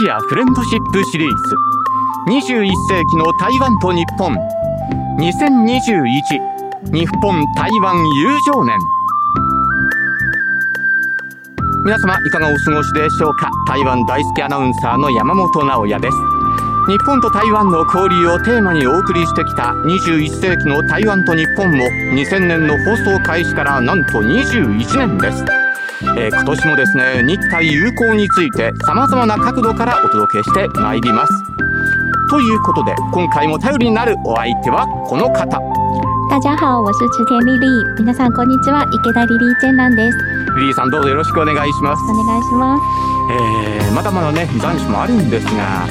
ジアフレンドシップシリーズ。21世紀の台湾と日本。2021日本台湾友情年。皆様いかがお過ごしでしょうか？台湾大好きアナウンサーの山本直也です。日本と台湾の交流をテーマにお送りしてきた21世紀の台湾と日本も2000年の放送開始からなんと21年です。えー、今年もですね日台友好について様々な角度からお届けしてまいります。ということで今回も頼りになるお相手はこの方。大家好我是池田丽丽皆さんこんにちは。池田リリーチェンランです。リリーさんどうぞよろしくお願いします。お願いします。えー、まだまだね残暑もあるんですが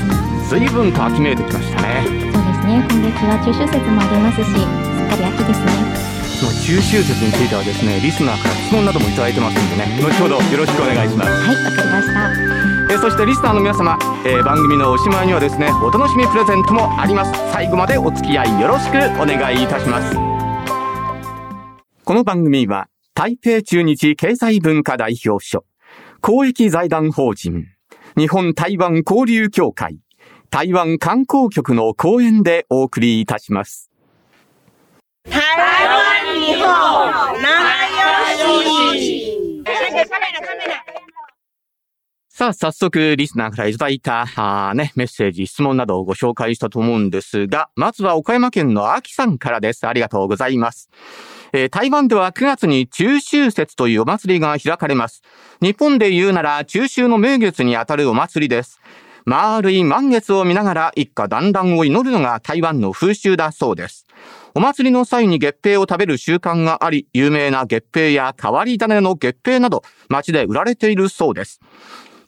随分と秋めいてきましたね。そうですね。今月は中秋節もありますしすっかり秋ですねの中秋節についてはですねリスナーから質問などもいただいてますんでね後ほどよろしくお願いしますはいわかりましたえそしてリスナーの皆様、えー番組のおしまいにはですねお楽しみプレゼントもあります最後までお付き合いよろしくお願いいたしますこの番組は台北中日経済文化代表所公益財団法人日本台湾交流協会台湾観光局の講演でお送りいたします台湾日本仲良しカメラカメラさあ、早速、リスナーからいただいた、あね、メッセージ、質問などをご紹介したと思うんですが、まずは岡山県のアキさんからです。ありがとうございます。えー台湾では9月に中秋節というお祭りが開かれます。日本で言うなら中秋の名月にあたるお祭りです。丸い満月を見ながら一家団らんを祈るのが台湾の風習だそうです。お祭りの際に月餅を食べる習慣があり、有名な月餅や変わり種の月餅など、街で売られているそうです。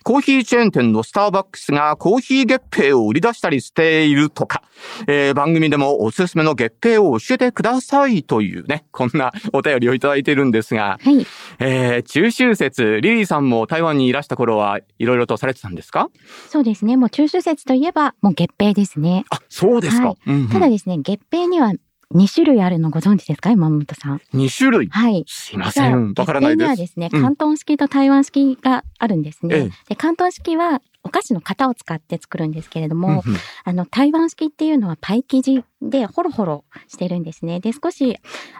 コーヒーチェーン店のスターバックスがコーヒー月餅を売り出したりしているとか、えー番組でもおすすめの月餅を教えてくださいというね、こんなお便りをいただいているんですが、はい。えー中秋節、リリーさんも台湾にいらした頃はいろいろとされてたんですか？そうですね。もう中秋節といえばもう月餅ですね。あ、そうですか。はい。うんうん。ただですね月餅には2種類あるのご存知ですか？山本さん2種類？はいすいません。わからないです。はですね、うん広東式と台湾式があるんですね。ええで、広東式はお菓子の型を使って作るんですけれども、うんうんあの、台湾式っていうのはパイ生地でホロホロしてるんですね。で、少し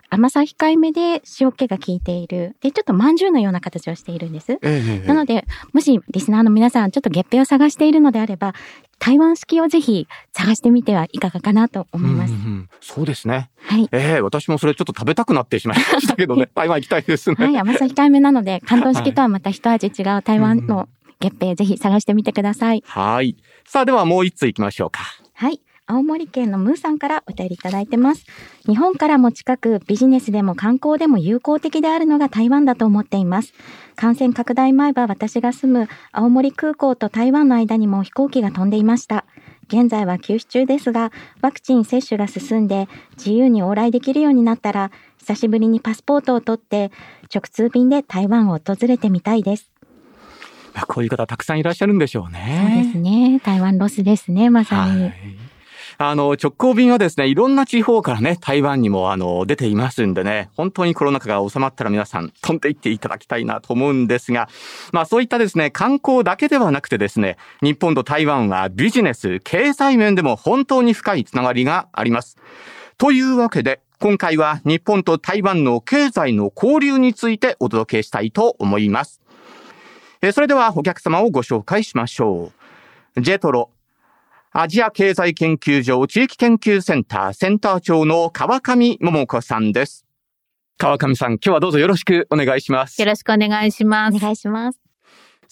甘さ控えめで塩気が効いている。で、ちょっと饅頭のような形をしているんです。ええなので、もしリスナーの皆さん、ちょっと月餅を探しているのであれば、台湾式をぜひ探してみてはいかがかなと思います。うんうんうんそうですね。はい。ええ私もそれちょっと食べたくなってしまいましたけどね。台湾行きたいですね。はい、甘さ控えめなので、広東式とはまた一味違う台湾の月餅、ぜひ探してみてください。はい。さあ、ではもう一つ行きましょうか。はい。青森県のムーさんからお便りいただいてます。日本からも近く、ビジネスでも観光でも友好的であるのが台湾だと思っています。感染拡大前は私が住む青森空港と台湾の間にも飛行機が飛んでいました。現在は休止中ですが、ワクチン接種が進んで自由に往来できるようになったら、久しぶりにパスポートを取って、直通便で台湾を訪れてみたいです。まあこういう方たくさんいらっしゃるんでしょうそうね。ですね。台湾ロスですね、まさに。はい。あの、直行便はですね、いろんな地方からね、台湾にもあの、出ていますんでね、本当にコロナ禍が収まったら皆さん飛んでいっていただきたいなと思うんですが、まあそういったですね、観光だけではなくてですね、日本と台湾はビジネス、経済面でも本当に深いつながりがあります。というわけで、今回は日本と台湾の経済の交流についてお届けしたいと思います。えーそれではお客様をご紹介しましょう。ジェトロ、アジア経済研究所地域研究センターセンター長の川上桃子さんです。川上さん、今日はどうぞよろしくお願いしますよ。ろしくお願いします。お願いします。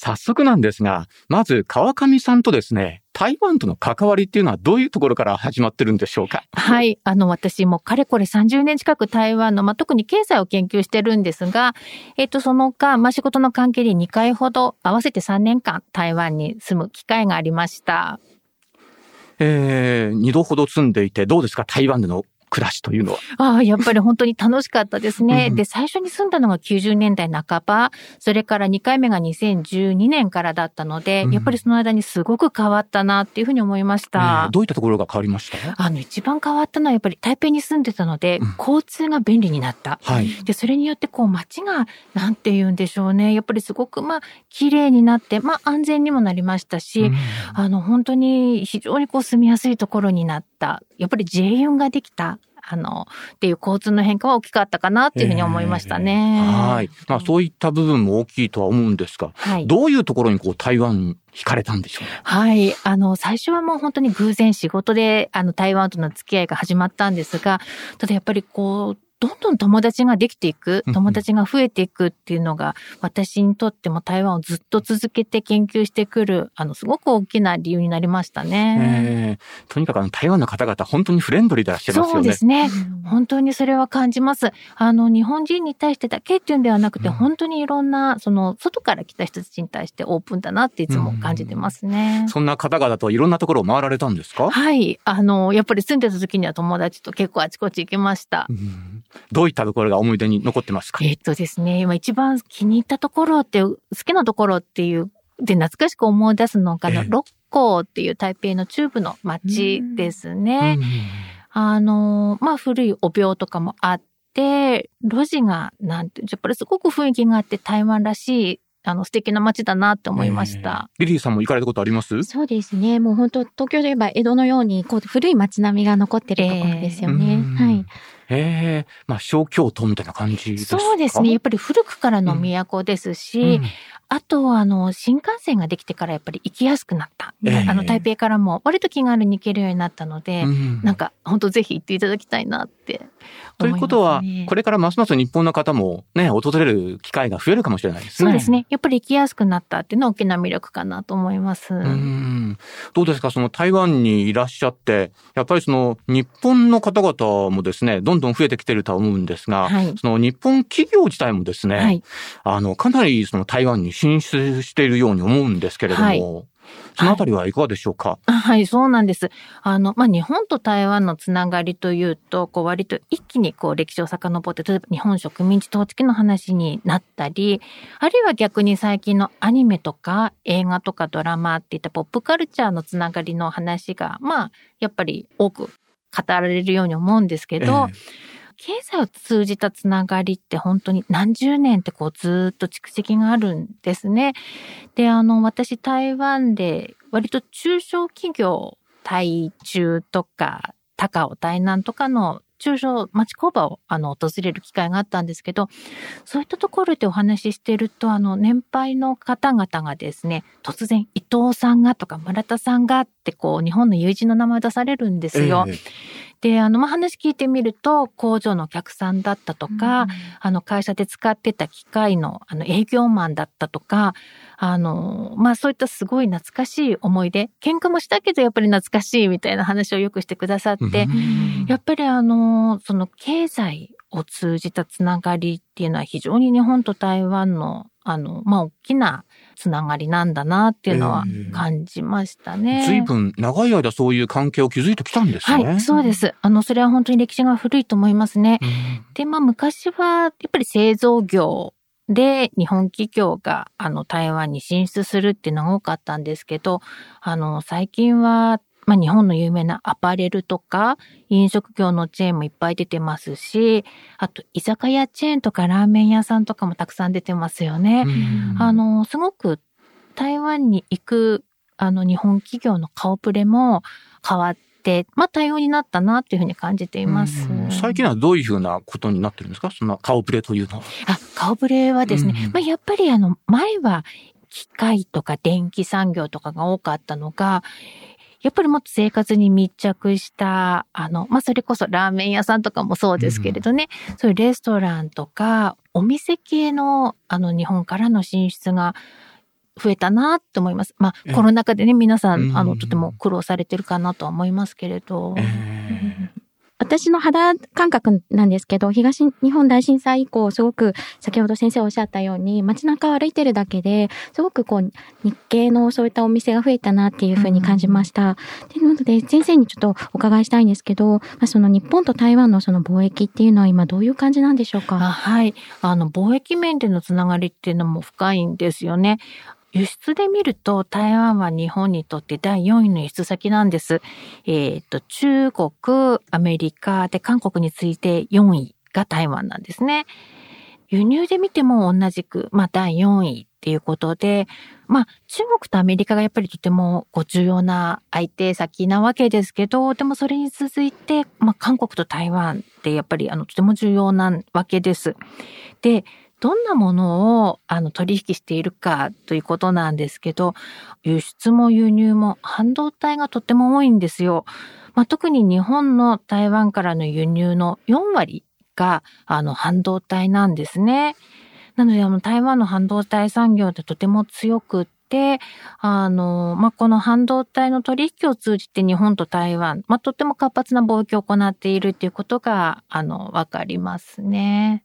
早速なんですが、まず川上さんとですね、台湾との関わりっていうのはどういうところから始まってるんでしょうか？はい。あの、私もかれこれ30年近く台湾の、まあ、特に経済を研究してるんですが、えっと、その間、まあ、仕事の関係で2回ほど、合わせて3年間台湾に住む機会がありました。えー、二度ほど住んでいてどうですか？台湾での暮らしというのは。ああ、やっぱり本当に楽しかったですね。うんで、最初に住んだのが90年代半ば、それから2回目が2012年からだったので、うんやっぱりその間にすごく変わったなっていうふうに思いましえたー。どういったところが変わりました？あの、一番変わったのはやっぱり台北に住んでたので、うん交通が便利になった。はい。で、それによってこう街が、なんて言うんでしょうね。やっぱりすごくまあ、綺麗になって、まあ安全にもなりましたし、うんあの、本当に非常にこう住みやすいところになった。やっぱり J 運ができた。あの、っていう交通の変化は大きかったかなっていうふうに思いましたね。えーはい。まあそういった部分も大きいとは思うんですが、はい。どういうところにこう台湾に惹かれたんでしょうね？はい。あの、最初はもう本当に偶然仕事で、あの、台湾との付き合いが始まったんですが、ただやっぱりこう、どんどん友達ができていく友達が増えていくっていうのが、私にとっても台湾をずっと続けて研究してくる、あの、すごく大きな理由になりましたね。えーとにかくあの台湾の方々本当にフレンドリーでいらっしゃいますそよね。うですね。本当にそれは感じます。あの、日本人に対してだけっていうんではなくて、うん本当にいろんな、その、外から来た人たちに対してオープンだなっていつも感じてますね。そんな方々といろんなところを回られたんですか、はい。あの、やっぱり住んでた時には友達と結構あちこち行きましたう。んどういったところが思い出に残ってますか？えっとですね、今一番気に入ったところって、好きなところっていう、で、懐かしく思い出すのが、六甲っていう台北の中部の町ですね。うんあの、まあ、古いお廟とかもあって、路地が、なんて、やっぱりすごく雰囲気があって台湾らしい、あの、素敵な街だなって思いました。えーリリーさんも行かれたことあります？そうですね。もう本当東京で言えば江戸のように、こう、古い街並みが残ってるところですよね。うんはい。ええまあ小京都みたいな感じですか？そうですね。やっぱり古くからの都ですし、うんあとは、あの、新幹線ができてからやっぱり行きやすくなった。ええあの、台北からも割と気軽に行けるようになったので、うんなんか、本当ぜひ行っていただきたいなってということは、これれからますます日本の方もね、訪れる機会が増えるかもしれないですね。そうですね。やっぱり行きやすくなったっていうのは大きな魅力かなと思います。うんどうですか？その台湾にいらっしゃって、やっぱりその日本の方々もですね、どんどん増えてきてるとは思うんですが、はいその日本企業自体もですね、はい。あの、かなりその台湾に進出しているように思うんですけれども、はいそのあたりはいかがでしょうか、あはい、そうなんです。あの、まあ、日本と台湾のつながりというと、こう、割と一気にこう、歴史を遡って、例えば日本植民地統治期の話になったり、あるいは逆に最近のアニメとか映画とかドラマっていったポップカルチャーのつながりの話が、まあ、やっぱり多く語られるように思うんですけど、ええ経済を通じたつながりって本当に何十年ってこうずーっと蓄積があるんですね。で、あの、私台湾で割と中小企業、台中とか高尾台南とかの中小町工場をあの訪れる機会があったんですけど、そういったところでお話ししていると、あの、年配の方々がですね、突然伊藤さんがとか村田さんがってこう日本の友人の名前を出されるんですよ。えーで、あの、まあ、話聞いてみると、工場のお客さんだったとか、あの、会社で使ってた機械の、あの、営業マンだったとか、あの、まあ、そういったすごい懐かしい思い出、喧嘩もしたけど、やっぱり懐かしいみたいな話をよくしてくださって、うん。やっぱりあの、その経済を通じたつながりっていうのは非常に日本と台湾の、あの、まあ、大きなつながりなんだなっていうのはええ感じましたね。随分長い間そういう関係を築いてきたんですね。はい、そうです。あの、それは本当に歴史が古いと思いますね。うんで、まあ昔はやっぱり製造業で日本企業があの台湾に進出するっていうのが多かったんですけど、あの最近はまあ日本の有名なアパレルとか飲食業のチェーンもいっぱい出てますし、あと居酒屋チェーンとかラーメン屋さんとかもたくさん出てますよね。うんあの、すごく台湾に行くあの日本企業の顔ぶれも変わって、まあ多様になったなっていうふうに感じています。うん最近はどういうふうなことになってるんですか？そんな顔ぶれというのは。あ、顔ぶれはですね、うんまあ、やっぱりあの、前は機械とか電気産業とかが多かったのが、やっぱりもっと生活に密着した、あの、まあ、それこそラーメン屋さんとかもそうですけれどね、そういうレストランとか、お店系の、あの、日本からの進出が増えたなと思います。まええ。あ、コロナ禍でね、皆さうん。ん、あの、とても苦労されてるかなとは思いますけれど。えー私の肌感覚なんですけど、東日本大震災以降、すごく先ほど先生おっしゃったように、街中を歩いてるだけで、すごくこう、日系のそういったお店が増えたなっていうふうに感じました。で、なので、先生にちょっとお伺いしたいんですけど、まあ、その日本と台湾のその貿易っていうのは今どういう感じなんでしょうか？はい。あの、貿易面でのつながりっていうのも深いんですよね。輸出で見ると台湾は日本にとって第4位の輸出先なんです。えっ、ー、と、中国、アメリカで韓国に次いて4位が台湾なんですね。輸入で見ても同じく、まあ第4位っていうことで、まあ中国とアメリカがやっぱりとてもこう重要な相手先なわけですけど、でもそれに続いて、まあ韓国と台湾ってやっぱりあのとても重要なわけです。で、どんなものをあの取引しているかということなんですけど、輸出も輸入も半導体がとても多いんですよ。まあ、特に日本の台湾からの輸入の4割があの半導体なんですね。なのであの台湾の半導体産業ってとても強くって、あの、まあ、この半導体の取引を通じて日本と台湾、まあ、とっても活発な貿易を行っているっていうことが、あの、わかりますね。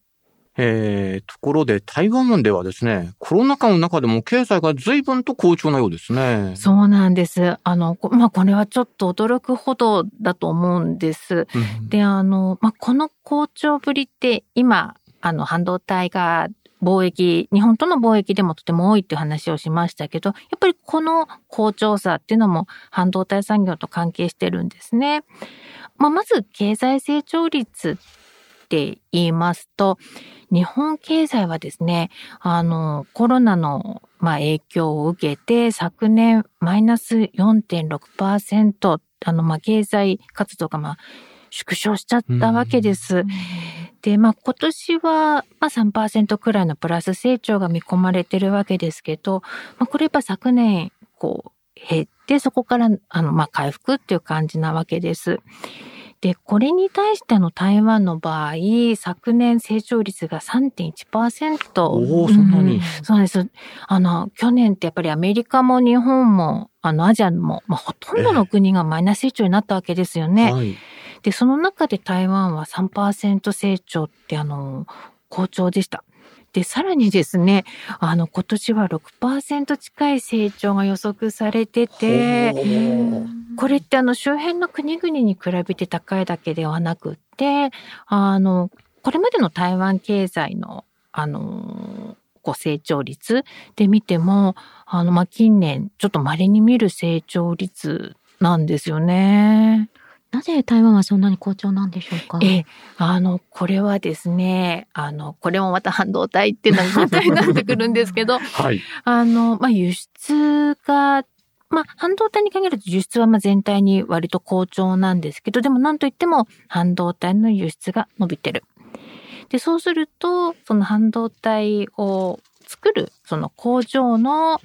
えー、ところで台湾ではですね、コロナ禍の中でも経済が随分と好調なようですね。そうなんです。あの、まあ、これはちょっと驚くほどだと思うんです。うん、で、あの、まあ、この好調ぶりって今、あの、半導体が貿易、日本との貿易でもとても多いっていう話をしましたけど、やっぱりこの好調さっていうのも半導体産業と関係してるんですね。まあ、まず経済成長率って言いますと、日本経済はですね、あの、コロナの、まあ、影響を受けて、昨年マイナス4.6%、あの、まあ、経済活動が、まあ、縮小しちゃったわけです。で、まあ、今年は、まあ、3%くらいのプラス成長が見込まれてるわけですけど、まあ、これやっぱ昨年、こう、減って、そこから、あの、まあ、回復っていう感じなわけです。で、これに対しての台湾の場合、昨年成長率が3.1%。おお、そんなに、うん、そうです。あの、去年ってやっぱりアメリカも日本も、あの、アジアも、まあ、ほとんどの国がマイナス成長になったわけですよね。はい、で、その中で台湾は3%成長ってあの、好調でした。で、さらにですね、あの、今年は6%近い成長が予測されてて、これってあの、周辺の国々に比べて高いだけではなくって、あの、これまでの台湾経済の、あの、こう成長率で見ても、あの、ま近年ちょっと稀に見る成長率なんですよね。なぜ台湾はそんなに好調なんでしょうか？え、あの、これはですね、あの、これもまた半導体っていうのが問題になってくるんですけど、はい。あの、まあ、輸出が、まあ、半導体に限ると輸出はま全体に割と好調なんですけど、でもなんといっても半導体の輸出が伸びてる。で、そうすると、その半導体を作る、その工場の、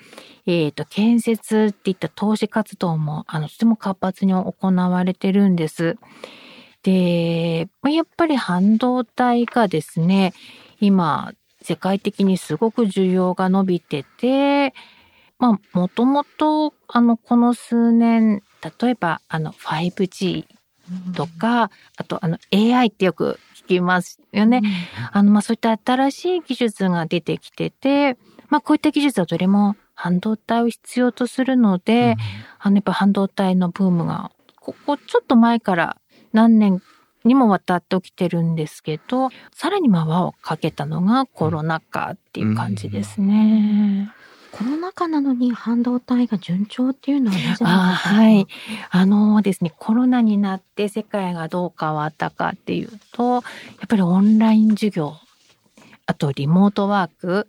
えっ、ー、と、建設っていった投資活動も、あの、とても活発に行われてるんです。で、やっぱり半導体がですね、今、世界的にすごく需要が伸びてて、まあ、もともと、あの、この数年、例えば、あの、5G とか、あと、あの、AI ってよく聞きますよね。あの、まあ、そういった新しい技術が出てきてて、まあ、こういった技術はどれも半導体を必要とするので、うん、あの、やっぱ半導体のブームが、ここちょっと前から何年にもわたって起きてるんですけど、さらにまあ輪をかけたのがコロナ禍っていう感じですね。コロナ禍なのに半導体が順調っていうのはなぜなんですか？はい。あのですね、コロナになって世界がどう変わったかっていうと、やっぱりオンライン授業、あとリモートワーク、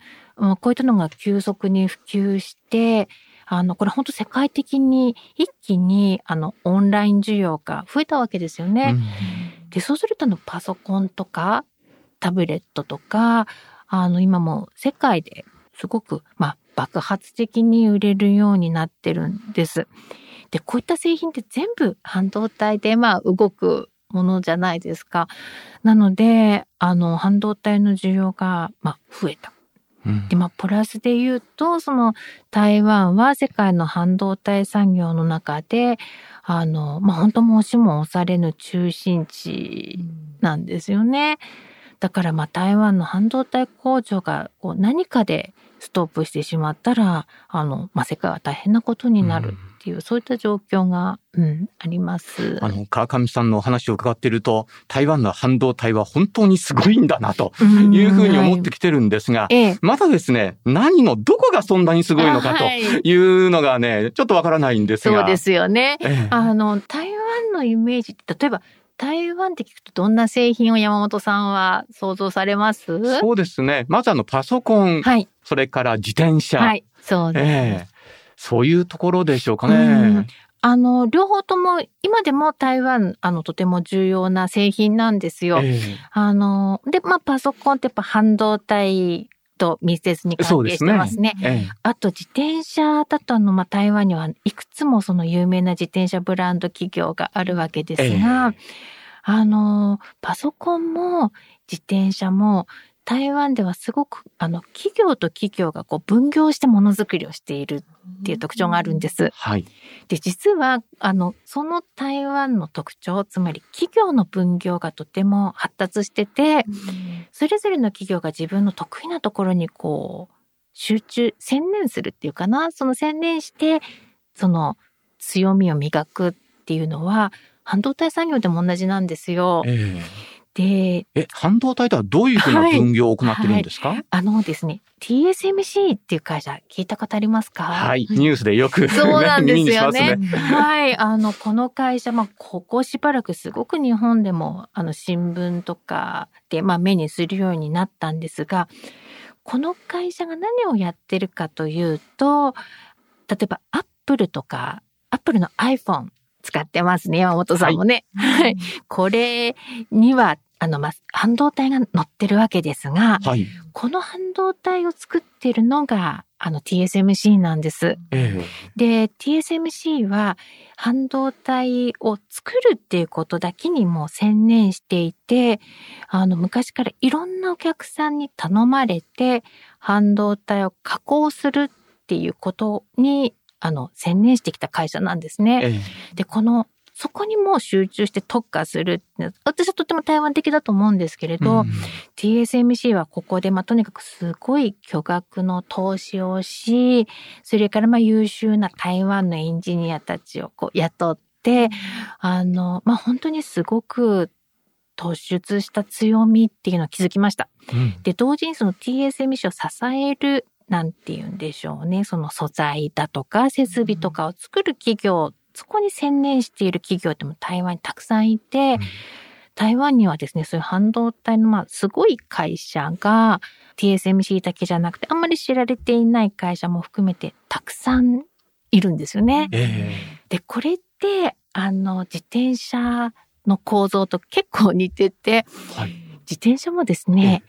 こういったのが急速に普及して、あの、これ本当世界的に一気にあのオンライン需要が増えたわけですよね。うん、で、そうするとあのパソコンとかタブレットとか、あの今も世界ですごく、まあ、爆発的に売れるようになってるんです。で、こういった製品って全部半導体でまあ動くものじゃないですか。なので、あの、半導体の需要が、まあ、増えた。うんで、まあ、プラスで言うと、その、台湾は世界の半導体産業の中で、あの、まあ、本当も押しも押されぬ中心地なんですよね。だから、まあ、台湾の半導体工場が、こう、何かでストップしてしまったら、あの、まあ、世界は大変なことになるっていう、そういった状況が、うん、あります。あの、川上さんのお話を伺っていると、台湾の半導体は本当にすごいんだな、とうんいうふうに思ってきてるんですが、ええ。まだですね、何のどこがそんなにすごいのかとはいいうのがね、ちょっとわからないんですが。そうですよね。ええあの、台湾のイメージ例えば、台湾って聞くとどんな製品を山本さんは想像されます？そうですね。まずあの、パソコン、はい。それから自転車。はい。そうです。ええそういうところでしょうかうんね。あの、両方とも、今でも台湾、あの、とても重要な製品なんですよ。えあの、で、まあ、パソコンってやっぱ半導体と密接に関係しですね。てますね。えあと自転車だとあの、まあ、台湾にはいくつもその有名な自転車ブランド企業があるわけですが、あの、パソコンも自転車も台湾ではすごくあの企業と企業がこう分業してものづくりをしているっていう特徴があるんです。はい。で、実はあの、その台湾の特徴、つまり企業の分業がとても発達してて、それぞれの企業が自分の得意なところにこう、集中、専念するっていうかな、その専念して、その強みを磨くっていうのは、半導体産業でも同じなんですよ。えで、ええ、半導体とはどういうふうな分業を行ってるんですか？あのですね、TSMC っていう会社聞いたことありますか？はい。ニュースでよく、そうなんですよね。耳にしますはい。あの、この会社、まあ、ここしばらくすごく日本でも、あの、新聞とかで、まあ、目にするようになったんですが、この会社が何をやってるかというと、例えば、アップルとか、アップルの iPhone 使ってますね、山本さんもね。はい。これには、あの、まあ、半導体が乗ってるわけですが、はい。この半導体を作ってるのが、あの TSMC なんです。えで、TSMC は半導体を作るっていうことだけにもう専念していて、あの昔からいろんなお客さんに頼まれて、半導体を加工するっていうことに、あの、専念してきた会社なんですえね。えで、この、そこにもう集中して特化する。私はとても台湾的だと思うんですけれど、うん TSMC はここで、まあ、とにかくすごい巨額の投資をし、それからまあ優秀な台湾のエンジニアたちをこう雇って、あの、まあ、本当にすごく突出した強みっていうのを気づきました。うんで、同時にその TSMC を支える、なんて言うんでしょうね。その素材だとか設備とかを作る企業、そこに専念している企業っても台湾にたくさんいて、台湾にはですね、そういう半導体のまあすごい会社が TSMC だけじゃなくて、あんまり知られていない会社も含めてたくさんいるんですよね。えで、これって、あの、自転車の構造と結構似てて、えはい。自転車もですね、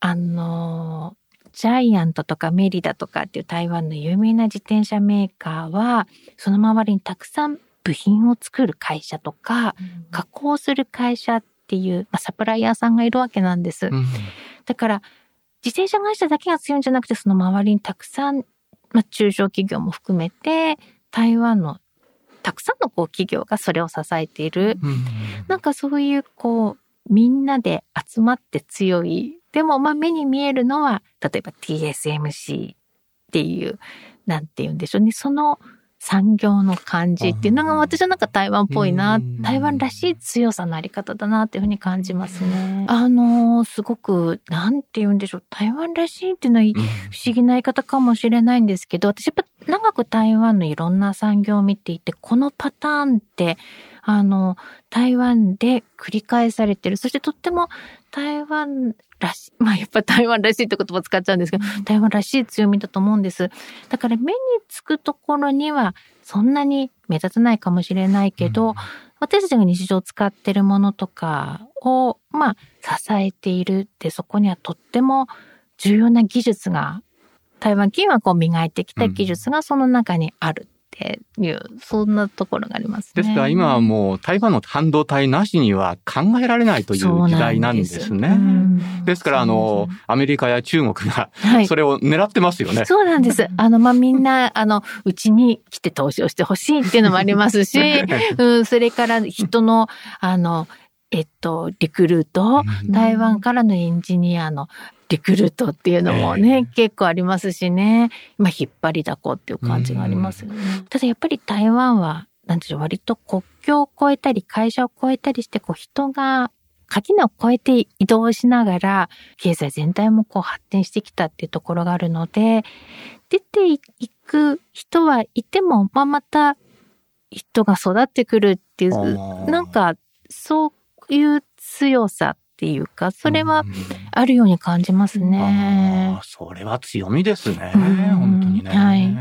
あの、ジャイアントとかメリダとかっていう台湾の有名な自転車メーカーは、その周りにたくさん部品を作る会社とか、加工する会社っていう、まあ、サプライヤーさんがいるわけなんです。うんだから、自転車会社だけが強いんじゃなくて、その周りにたくさん、まあ、中小企業も含めて、台湾のたくさんのこう企業がそれを支えている。うんなんかそういうこう、みんなで集まって強い。でもまあ目に見えるのは、例えば TSMC っていう、なんて言うんでしょうね。その産業の感じっていうのがうん私はなんか台湾っぽいなうん、台湾らしい強さのあり方だなっていうふうに感じますね。あのーすごく、なんて言うんでしょう。台湾らしいっていうのは不思議な言い方かもしれないんですけど、私やっぱ長く台湾のいろんな産業を見ていて、このパターンって、あの、台湾で繰り返されてる。そしてとっても台湾らしい、まあやっぱ台湾らしいって言葉使っちゃうんですけど、台湾らしい強みだと思うんです。だから目につくところにはそんなに目立たないかもしれないけど、私たちが日常使ってるものとかを、まあ、支えているって、そこにはとっても重要な技術が、台湾企業はこう磨いてきた技術がその中にある。っっていう、そんなところがありますね。ですから今はもう台湾の半導体なしには考えられないという時代なんですね。うんですからあの、アメリカや中国がはいそれを狙ってますよね。そうなんです。あの、まあ、みんな、あの、うちに来て投資をしてほしいっていうのもありますし、うん、それから人の、あの、えっと、リクルート、うん。台湾からのエンジニアのリクルートっていうのもね、結構ありますしね、まあ、引っ張りだこっていう感じがありますよね。ただやっぱり台湾は、なんでしょう、割と国境を越えたり、会社を越えたりして、こう人が垣根を越えて移動しながら、経済全体もこう発展してきたっていうところがあるので、出ていく人はいても、まあ、また人が育ってくるっていあう、ー。なんか、そういう強さっていうか、それはうんあるように感じますね。それは強みですね。うん。本当にね。はい。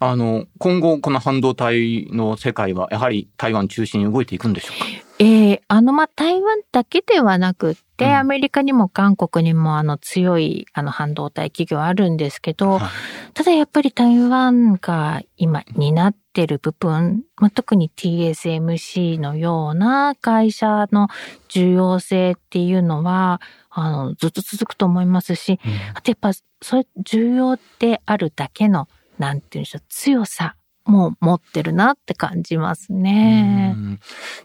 あの、今後、この半導体の世界は、やはり台湾中心に動いていくんでしょうか？ええあの、まあ、台湾だけではなくって、うん。アメリカにも韓国にも、あの、強い、あの、半導体企業あるんですけど、はい。ただやっぱり台湾が今担ってる部分、まあ、特に TSMC のような会社の重要性っていうのは、あの、ずっと続くと思いますし、あとやっぱ、それ重要であるだけの、なんていうんでしょう、強さも持ってるなって感じますね。う。ん。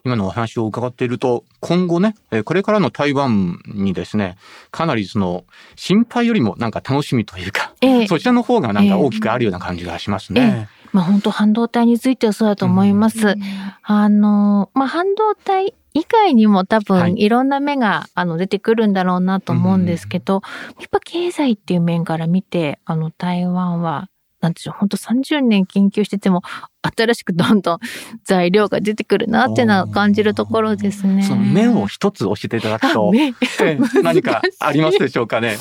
今のお話を伺っていると、今後ね、えーこれからの台湾にですね、かなりその、心配よりもなんか楽しみというか、ええ。そちらの方がなんか大きくあるような感じがしますね。まあ本当半導体についてはそうだと思います。あの、まあ半導体以外にも多はい。分いろんな目が、あの出てくるんだろうなと思うんですけど、やっぱ経済っていう面から見て、あの台湾は、なんでしょう、本当30年研究してても、新しくどんどん材料が出てくるなっていうのは感じるところですね。その面を一つ教えていただくあと、何かありますでしょうかね。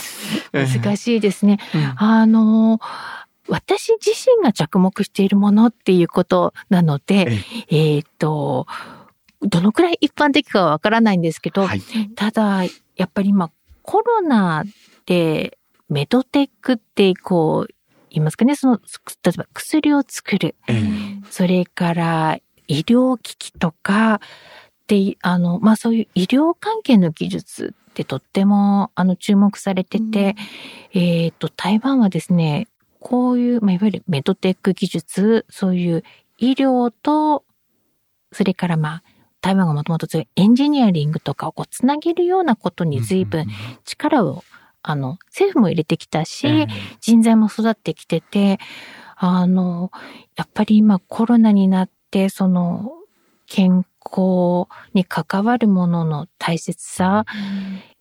難しいですね。うんあの、私自身が着目しているものっていうことなので、えっ、と、どのくらい一般的かはわからないんですけど、はい。ただ、やっぱり今、コロナでメドテックってこう、言いますかね、その、例えば薬を作る、えーそれから医療機器とか、で、あの、まあそういう医療関係の技術ってとっても、あの、注目されてて、えっ、と、台湾はですね、こういう、まあ、いわゆるメドテック技術、そういう医療と、それからまあ、台湾がもともと強いエンジニアリングとかをこうつなげるようなことに随分力を、あの、政府も入れてきたし、えー人材も育ってきてて、あの、やっぱり今コロナになって、その、健康に関わるものの大切さ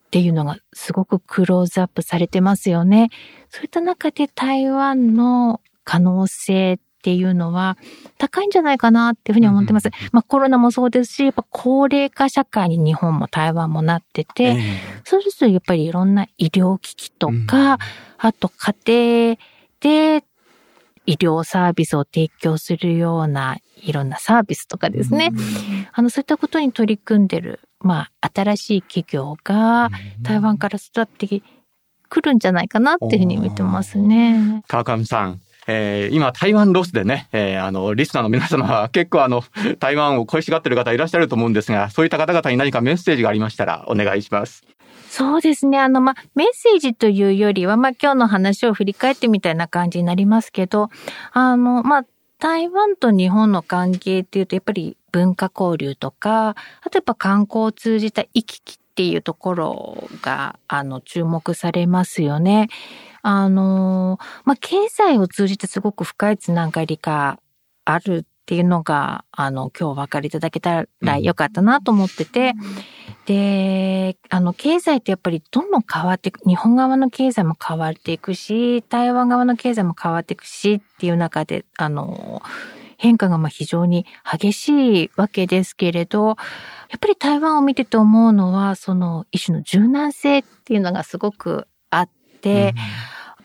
っていうのがすごくクローズアップされてますよね。そういった中で台湾の可能性っていうのは高いんじゃないかなっていうふうに思ってます。まあコロナもそうですし、やっぱ高齢化社会に日本も台湾もなってて、えーそうするとやっぱりいろんな医療機器とうんか、あと家庭で医療サービスを提供するようないろんなサービスとかですね。あの、そういったことに取り組んでる、まあ、新しい企業が台湾から育ってくるんじゃないかなっていうふうに見てますね。川上さん、えー今台湾ロスでね、えーあの、リスナーの皆様は結構あの、台湾を恋しがってる方いらっしゃると思うんですが、そういった方々に何かメッセージがありましたらお願いします。そうですね。あの、まあ、メッセージというよりは、まあ、今日の話を振り返ってみたいな感じになりますけど、あの、まあ、台湾と日本の関係っていうと、やっぱり文化交流とか、あとやっぱ観光を通じた行き来っていうところが、あの、注目されますよね。あの、まあ、経済を通じてすごく深いつながりがあるっていうのが、あの、今日お分かりいただけたらよかったなと思ってて、で、あの、経済ってやっぱりどんどん変わっていく、日本側の経済も変わっていくし、台湾側の経済も変わっていくしっていう中で、あの、変化がまあ非常に激しいわけですけれど、やっぱり台湾を見てて思うのは、その一種の柔軟性っていうのがすごくあって、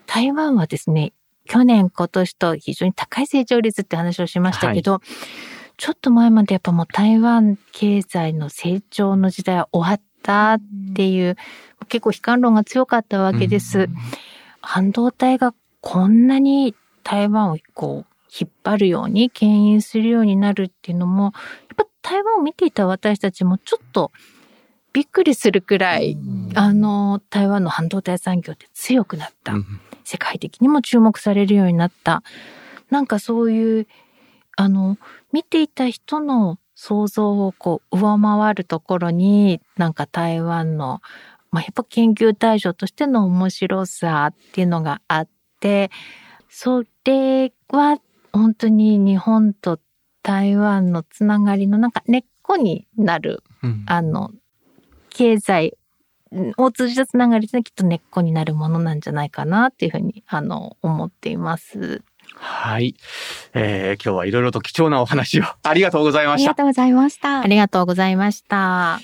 台湾はですね、去年今年と非常に高い成長率って話をしましたけど、ちょっと前までやっぱもう台湾経済の成長の時代は終わったっていう、結構悲観論が強かったわけです。半導体がこんなに台湾をこう引っ張るように、牽引するようになるっていうのも、やっぱ台湾を見ていた私たちもちょっとびっくりするくらい、あの、台湾の半導体産業って強くなった。世界的にも注目されるようになった。なんかそういう、あの、見ていた人の想像をこう上回るところに、なんか台湾の、まあ、やっぱ研究対象としての面白さっていうのがあって、それは本当に日本と台湾のつながりのなんか根っこになる、うん、あの、経済を通じたつながりできっと根っこになるものなんじゃないかなっていうふうに、あの、思っています。はい。えー、今日はいろいろと貴重なお話を ありがとうございました。ありがとうございました。ありがとうございました。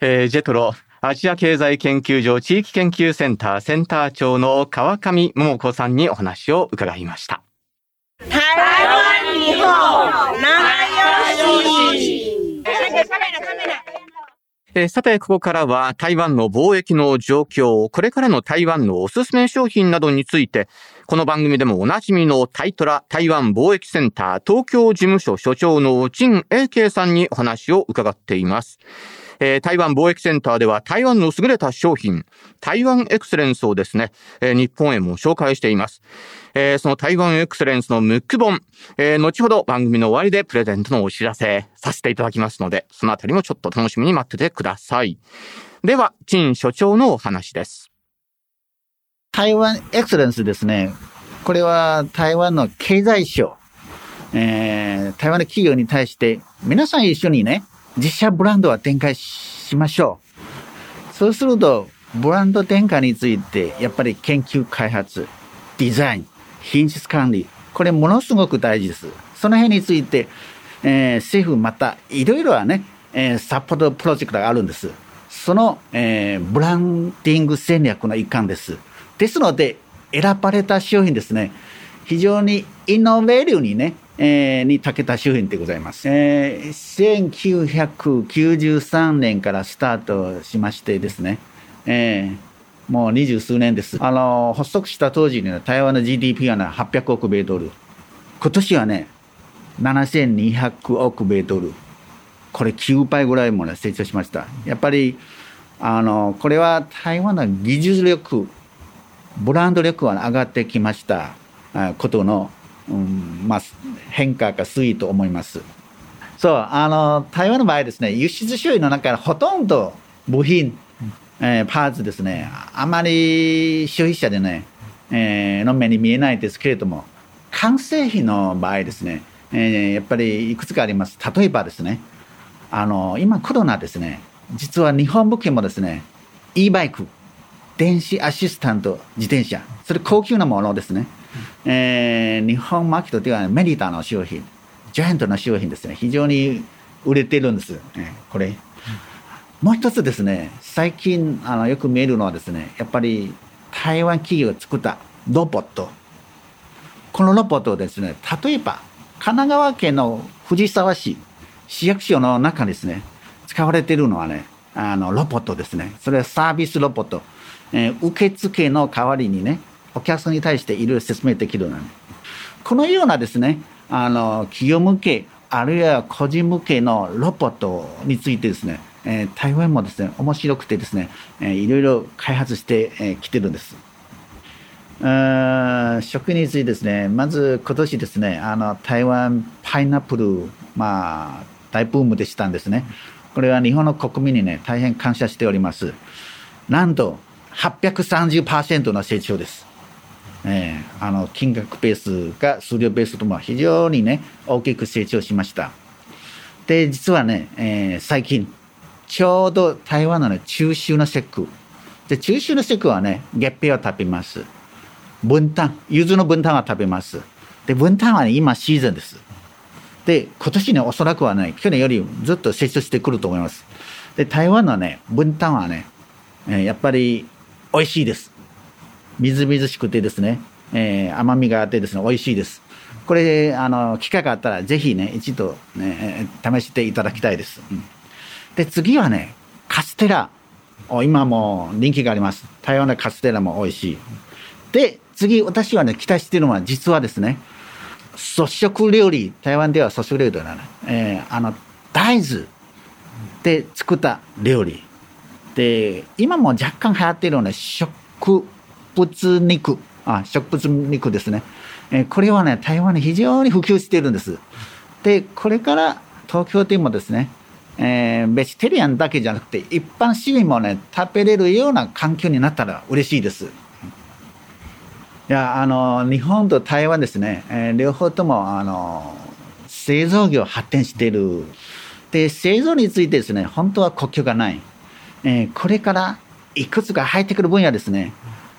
えー、ジェトロ、アジア経済研究所地域研究センターセンター長の川上桃子さんにお話を伺いました。台湾日本仲良しえー、さて、ここからは台湾の貿易の状況、これからの台湾のおすすめ商品などについて、この番組でもおなじみのタイトラ台湾貿易センター東京事務所所長の陳英慶さんにお話を伺っています。えー、台湾貿易センターでは台湾の優れた商品、台湾エクセレンスをですね、えー、日本へも紹介しています。えー、その台湾エクセレンスのムック本、えー、後ほど番組の終わりでプレゼントのお知らせさせていただきますので、そのあたりもちょっと楽しみに待っててください。では、陳所長のお話です。台湾エクセレンスですね。これは台湾の経済省、えー、台湾の企業に対して皆さん一緒にね、自社ブランドは展開しましょう。そうすると、ブランド転換について、やっぱり研究開発、デザイン、品質管理、これものすごく大事です。その辺について、えー、政府またいろいろはね、えー、サポートプロジェクトがあるんです。その、えー、ブランディング戦略の一環です。ですので、選ばれた商品ですね、非常にイノベーティブにね、えー、に長けた商品でございます。えー、1993年からスタートしましてですね、えー、もう二十数年です。あの、発足した当時には台湾の GDP は、ね、800億米ドル。今年はね、7200億米ドル。これ9倍ぐらいもね、成長しました。やっぱり、あの、これは台湾の技術力、ブランド力は上がってきましたことのうんまあ、変化が推移と思います。そう、あの、台湾の場合ですね、輸出収益の中からほとんど部品、えー、パーツですね、あまり消費者でね、えー、の目に見えないですけれども、完成品の場合ですね、えー、やっぱりいくつかあります。例えばですね、あの、今コロナですね、実は日本武器もですね、e バイク、電子アシスタント自転車、それ高級なものですね。えー、日本マーケットではメリタの商品、ジャイアントな商品ですね、非常に売れてるんです、ね、これ。もう一つですね、最近あのよく見えるのはですね、やっぱり台湾企業が作ったロボット。このロボットをですね、例えば神奈川県の藤沢市市役所の中ですね、使われてるのはね、あのロボットですね。それはサービスロボット。えー、受付の代わりにね、お客さんに対していろいろ説明できるのにこのようなですねあの企業向けあるいは個人向けのロボットについてですね、えー、台湾もですね面白くてですね、えー、いろいろ開発してき、えー、てるんです。食についてですねまず今年ですねあの台湾パイナップルまあ大ブームでしたんですね。これは日本の国民にね大変感謝しております。なんと830%の成長です。えー、あの金額ベースが数量ベースとも非常にね大きく成長しました。で実はね、えー、最近ちょうど台湾の、ね、中秋の節句。で中秋の節句はね月餅を食べます。分担柚子の分担は食べます。で分担は、ね、今シーズンです。で今年ねおそらくはね去年よりずっと成長してくると思います。で台湾のね分担はね、えー、やっぱり美味しいです。みずみずしくてですね、えー、甘みがあってですね、美味しいです。これ、あの、機会があったら、ぜひね、一度ね、試していただきたいです。で、次はね、カステラ。今も人気があります。台湾のカステラも美味しい。で、次、私はね、期待しているのは、実はですね、素食料理、台湾では素食料理だな、えー、あの、大豆で作った料理。で、今も若干流行っているのは植物肉。あ、植物肉ですね。え、これはね、台湾に非常に普及しているんです。で、これから東京でもですね、えー、ベジタリアンだけじゃなくて、一般市民もね、食べれるような環境になったら嬉しいです。いや、あの、日本と台湾ですね、えー、両方とも、あの、製造業発展している。で、製造についてですね、本当は国境がない。えー、これからいくつか入ってくる分野ですね、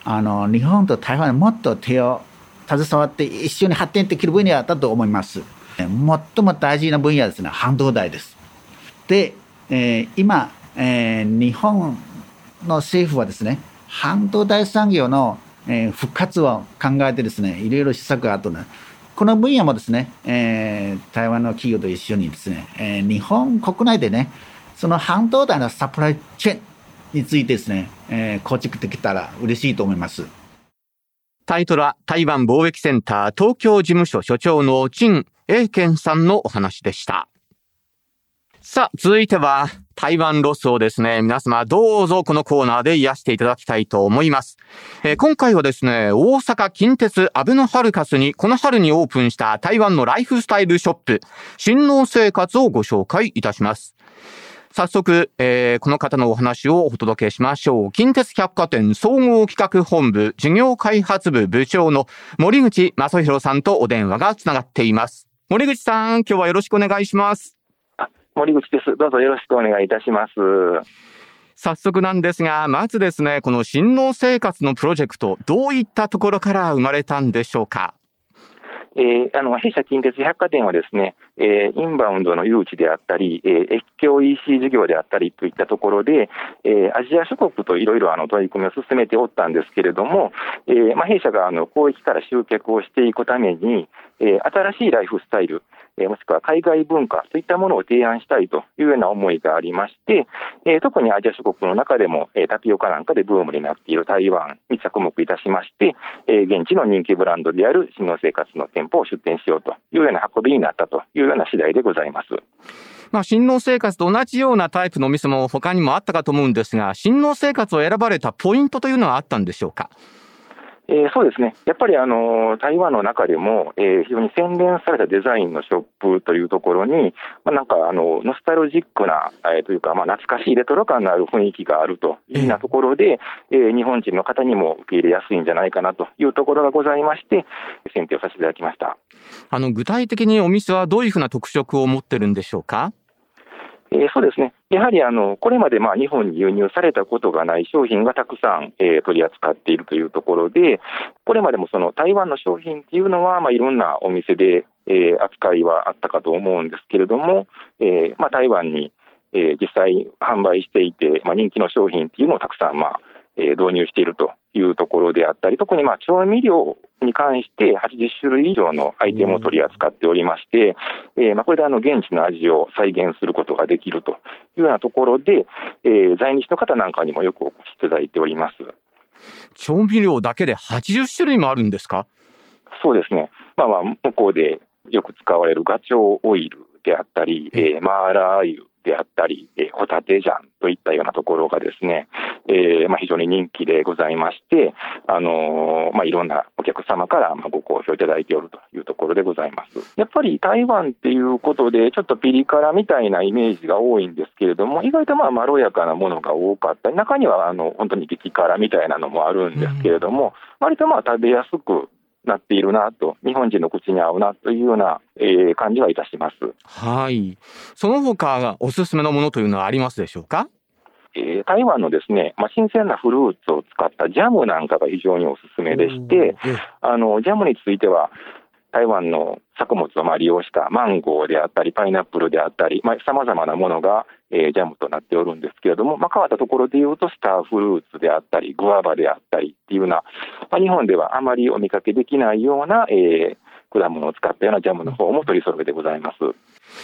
あの、日本と台湾にもっと手を携わって一緒に発展できる分野だと思います。最も大事な分野ですね、半導体です。で、えー、今、えー、日本の政府はですね、半導体産業の、えー、復活を考えてですね、いろいろ施策があとね、この分野もですね、えー、台湾の企業と一緒にですね、えー、日本国内でね、その半導体のサプライチェーンについてですね、えー、構築できたら嬉しいと思います。タイトルは台湾貿易センター東京事務所所長の陳英健さんのお話でした。さあ、続いては、台湾ロスをですね、皆様どうぞこのコーナーで癒していただきたいと思います。えー、今回はですね、大阪近鉄アベノハルカスにこの春にオープンした台湾のライフスタイルショップ、新農生活をご紹介いたします。早速、えー、この方のお話をお届けしましょう。近鉄百貨店総合企画本部事業開発部部長の森口正宏さんとお電話がつながっています。森口さん、今日はよろしくお願いします。森口です。どうぞよろしくお願いいたします。早速なんですが、まずですね、この新農生活のプロジェクト、どういったところから生まれたんでしょうか？えー、あの弊社近鉄百貨店はですね、えー、インバウンドの誘致であったり、えー、越境 EC 事業であったりといったところで、えー、アジア諸国といろいろ取り組みを進めておったんですけれども、えーまあ、弊社があの交易から集客をしていくために、えー、新しいライフスタイル、もしくは海外文化といったものを提案したいというような思いがありまして、特にアジア諸国の中でも、タピオカなんかでブームになっている台湾に着目いたしまして、現地の人気ブランドである新農生活の店舗を出店しようというような運びになったというような次第でございます。まあ、新農生活と同じようなタイプのお店も他にもあったかと思うんですが、新農生活を選ばれたポイントというのはあったんでしょうか？えー、そうですね、やっぱりあの台湾の中でも、えー、非常に洗練されたデザインのショップというところに、まあ、なんかあのノスタルジックな、えー、というか、まあ、懐かしいレトロ感のある雰囲気があるというようなところで、えー、日本人の方にも受け入れやすいんじゃないかなというところがございまして、選定をさせていただきました。あの具体的にお店はどういうふうな特色を持ってるんでしょうか？えー、そうですね、やはりあのこれまでまあ日本に輸入されたことがない商品がたくさん、えー、取り扱っているというところで、これまでもその台湾の商品っていうのは、まあ、いろんなお店で、えー、扱いはあったかと思うんですけれども、えーまあ、台湾に、えー、実際販売していて、まあ、人気の商品っていうのをたくさん、まあ、導入しているというところであったり、特にまあ調味料に関して80種類以上のアイテムを取り扱っておりまして、えー、まあこれであの現地の味を再現することができるというようなところで、えー、在日の方なんかにもよくお越しいただいております。調味料だけで80種類もあるんですか？そうですね。まあまあ、向こうでよく使われるガチョウオイルであったり、えー、マーラー油であったり、えー、ホタテジャンといったようなところがですね、えーまあ、非常に人気でございまして、あのー、まあ、いろんなお客様からまあご好評いただいておるというところでございます。やっぱり台湾っていうことで、ちょっとピリ辛みたいなイメージが多いんですけれども、意外とまあまろやかなものが多かったり、中にはあの本当に激辛みたいなのもあるんですけれども、割とまあ食べやすくなっているなと、日本人の口に合うなというような、えー、感じはいたします。はい。その他、おすすめのものというのはありますでしょうか？えー、台湾のですね、まあ、新鮮なフルーツを使ったジャムなんかが非常におすすめでして、あのジャムについては、台湾の作物をまあ利用したマンゴーであったり、パイナップルであったり、さまざ、まなものが、えー、ジャムとなっておるんですけれども、まあ、変わったところでいうと、スターフルーツであったり、グアバであったりっていうような、まあ、日本ではあまりお見かけできないような、えー、果物を使ったようなジャムの方も取り揃えてございます。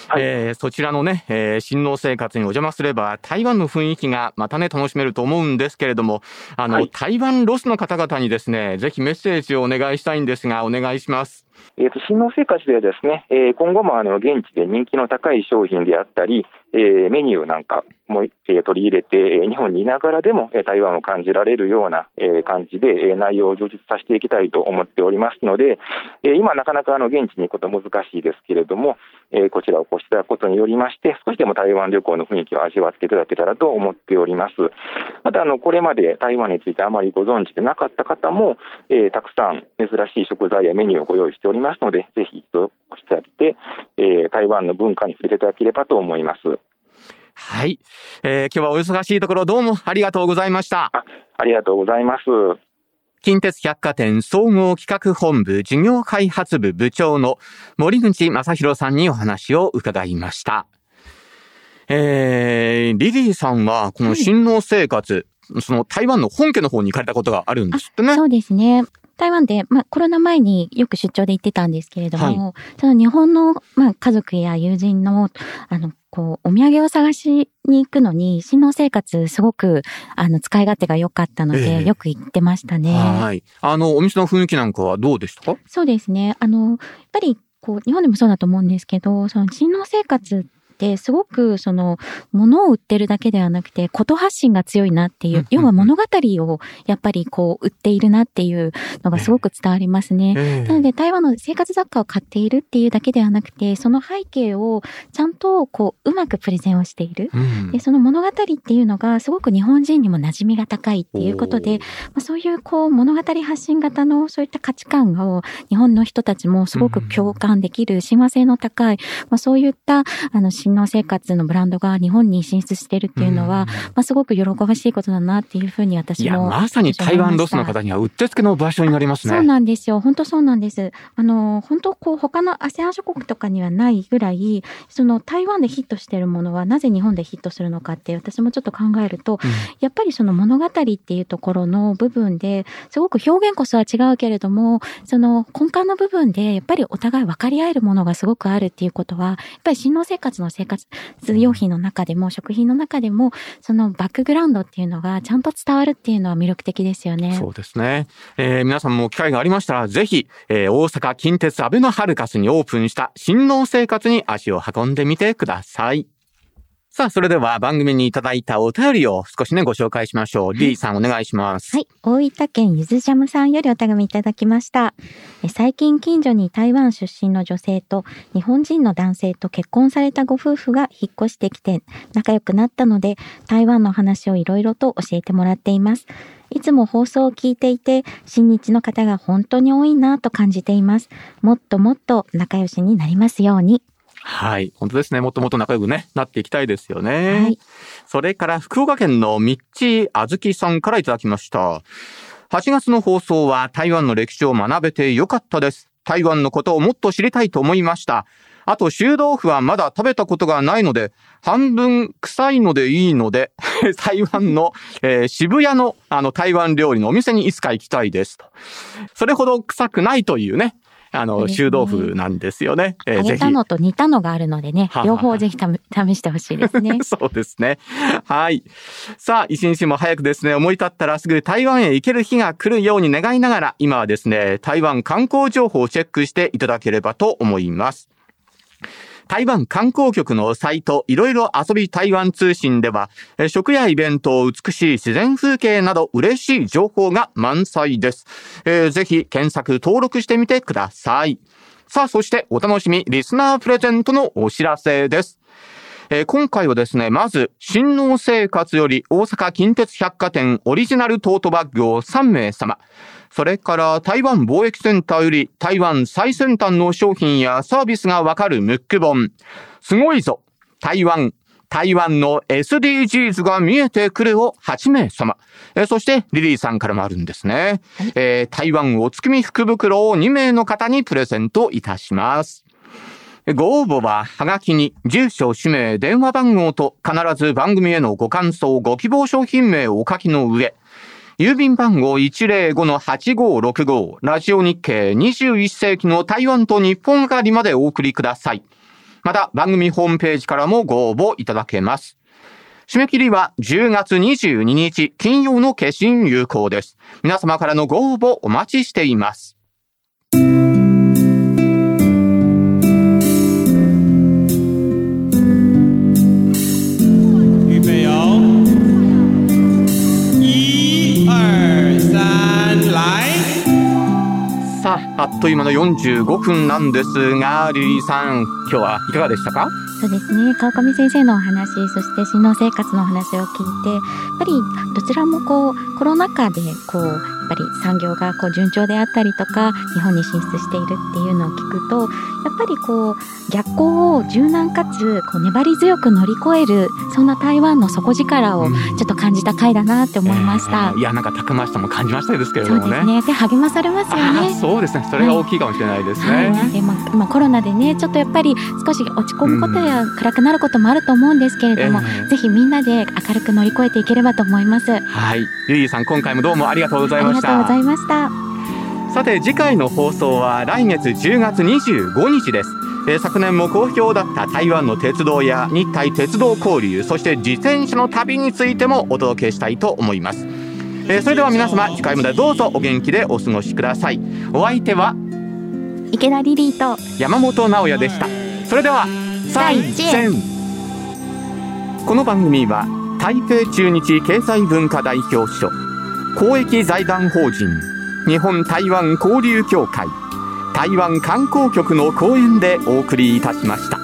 はい、えー、そちらのね、えー、新農生活にお邪魔すれば、台湾の雰囲気がまたね、楽しめると思うんですけれども、あの、はい、台湾ロスの方々にですね、ぜひメッセージをお願いしたいんですが、お願いします。えーと、新農生活ではですね、えー、今後もあの現地で人気の高い商品であったり、えー、メニューなんかも、えー、取り入れて、えー、日本にいながらでも、えー、台湾を感じられるような、えー、感じで、えー、内容を充実させていきたいと思っておりますので、えー、今なかなかあの現地に行くこと難しいですけれども、えー、こちらをお越しいたことによりまして、少しでも台湾旅行の雰囲気を味わっていただけたらと思っております。またあの、これまで台湾についてあまりご存知でなかった方も、えー、たくさん珍しい食材やメニューをご用意しておりますので、ぜひ一度お越しいただいて、えー、台湾の文化に触れていただければと思います。はい。えー、今日はお忙しいところどうもありがとうございました。あありがとうございます。近鉄百貨店総合企画本部事業開発部部長の森口正弘さんにお話を伺いました。えー、リリーさんはこの新農生活、はい、その台湾の本家の方に行かれたことがあるんですってね。そうですね。台湾で、まあ、コロナ前によく出張で行ってたんですけれども、はい、その日本の、まあ、家族や友人の、あの、こう、お土産を探しに行くのに、新農生活すごく、あの、使い勝手が良かったので、えー、よく行ってましたね。はい。あの、お店の雰囲気なんかはどうでしたか？そうですね。あの、やっぱり、こう、日本でもそうだと思うんですけど、その新農生活て、すごくその、物を売ってるだけではなくて、こと発信が強いなっていう、要は物語をやっぱりこう、売っているなっていうのがすごく伝わりますね。なので、台湾の生活雑貨を買っているっていうだけではなくて、その背景をちゃんとこう、うまくプレゼンをしている。で、その物語っていうのがすごく日本人にも馴染みが高いっていうことで、まあ、そういうこう、物語発信型のそういった価値観を日本の人たちもすごく共感できる、親和性の高い、まあ、そういったあの新農生活のブランドが日本に進出してるっていうのは、まあ、すごく喜ばしいことだなっていうふうに私も。いや、まさに台湾ロスの方にはうってつけの場所になりますね。そうなんですよ。本当そうなんです。あの、本当こう、他の ASEAN 諸国とかにはないぐらい、その台湾でヒットしてるものはなぜ日本でヒットするのかって私もちょっと考えると、うん、やっぱりその物語っていうところの部分ですごく表現こそは違うけれども、その根幹の部分でやっぱりお互い分かり合えるものがすごくあるっていうことは、やっぱり新農生活の生活用品の中でも、食品の中でも、そのバックグラウンドっていうのがちゃんと伝わるっていうのは魅力的ですよね。そうですね。えー、皆さんも機会がありましたら、ぜひ、えー、大阪近鉄アベノハルカスにオープンした新農生活に足を運んでみてください。さあ、それでは番組にいただいたお便りを少しね、ご紹介しましょう。リーさんお願いします。はい。大分県ゆずジャムさんよりお手紙いただきました。最近近所に台湾出身の女性と日本人の男性と結婚されたご夫婦が引っ越してきて仲良くなったので、台湾の話をいろいろと教えてもらっています。いつも放送を聞いていて、新日の方が本当に多いなと感じています。もっともっと仲良しになりますように。はい。本当ですね。もっともっと仲良くね、なっていきたいですよね。はい。それから福岡県のミッチーあずきさんからいただきました。8月の放送は台湾の歴史を学べてよかったです。台湾のことをもっと知りたいと思いました。あと、臭豆腐はまだ食べたことがないので、半分臭いのでいいので、台湾の、えー、渋谷のあの台湾料理のお店にいつか行きたいですと。それほど臭くないというね、あの、臭豆腐なんですよね。えー、揚げたのと煮たのがあるのでね、両方ぜひ試してほしいですね。そうですね。はい。さあ、一日も早くですね、思い立ったらすぐ台湾へ行ける日が来るように願いながら、今はですね、台湾観光情報をチェックしていただければと思います。台湾観光局のサイト、いろいろ遊び台湾通信では、食やイベント、美しい自然風景など嬉しい情報が満載です。えー、ぜひ検索登録してみてください。さあ、そしてお楽しみ、リスナープレゼントのお知らせです。えー、今回はですね、まず、新農生活より大阪近鉄百貨店オリジナルトートバッグを3名様。それから台湾貿易センターより台湾最先端の商品やサービスがわかるムック本。すごいぞ台湾台湾の SDGs が見えてくるを8名様。えそして、リリーさんからもあるんですね。えー、台湾お月見福袋を2名の方にプレゼントいたします。ご応募は、はがきに、住所、氏名、電話番号と、必ず番組へのご感想、ご希望商品名をお書きの上、郵便番号105-8565ラジオ日経21世紀の台湾と日本ありまでお送りください。また番組ホームページからもご応募いただけます。締め切りは10月22日金曜の決心有効です。皆様からのご応募お待ちしています。あっという間の45分なんですが、リリーさん、今日はいかがでしたか？そうですね。川上先生のお話そして新農生活のお話を聞いてやっぱりどちらもこうコロナ禍でこうぱり産業がこう順調であったりとか日本に進出しているっていうのを聞くとやっぱりこう逆行を柔軟かつこう粘り強く乗り越えるそんな台湾の底力をちょっと感じた回だなって思いました。えーいや、なんかたくましさも感じましたですけれそどもね。うですね。で励まされますよあねー。そうですね。それが大きいかもしれないですね。はい、でまあまあ、コロナでねちょっとやっぱり少し落ち込むことや暗くなることもあると思うんですけれども、ええぜひみんなで明るく乗り越えていければと思います。あはい。リリーさん、今回もどうもありがとうございましりがとうござた。いました。さて、次回の放送は来月10月25日です。えー昨年も好評だった台湾の鉄道や日台鉄道交流、そして自転車の旅についてもお届けしたいと思います。えーそれでは皆様、次回までどうぞお元気でお過ごしください。お相手は？池田リリーと山本直哉でした。それでは、再见この番組は台北中日経済文化代表所公益財団法人日本台湾交流協会台湾観光局の講演でお送りいたしました。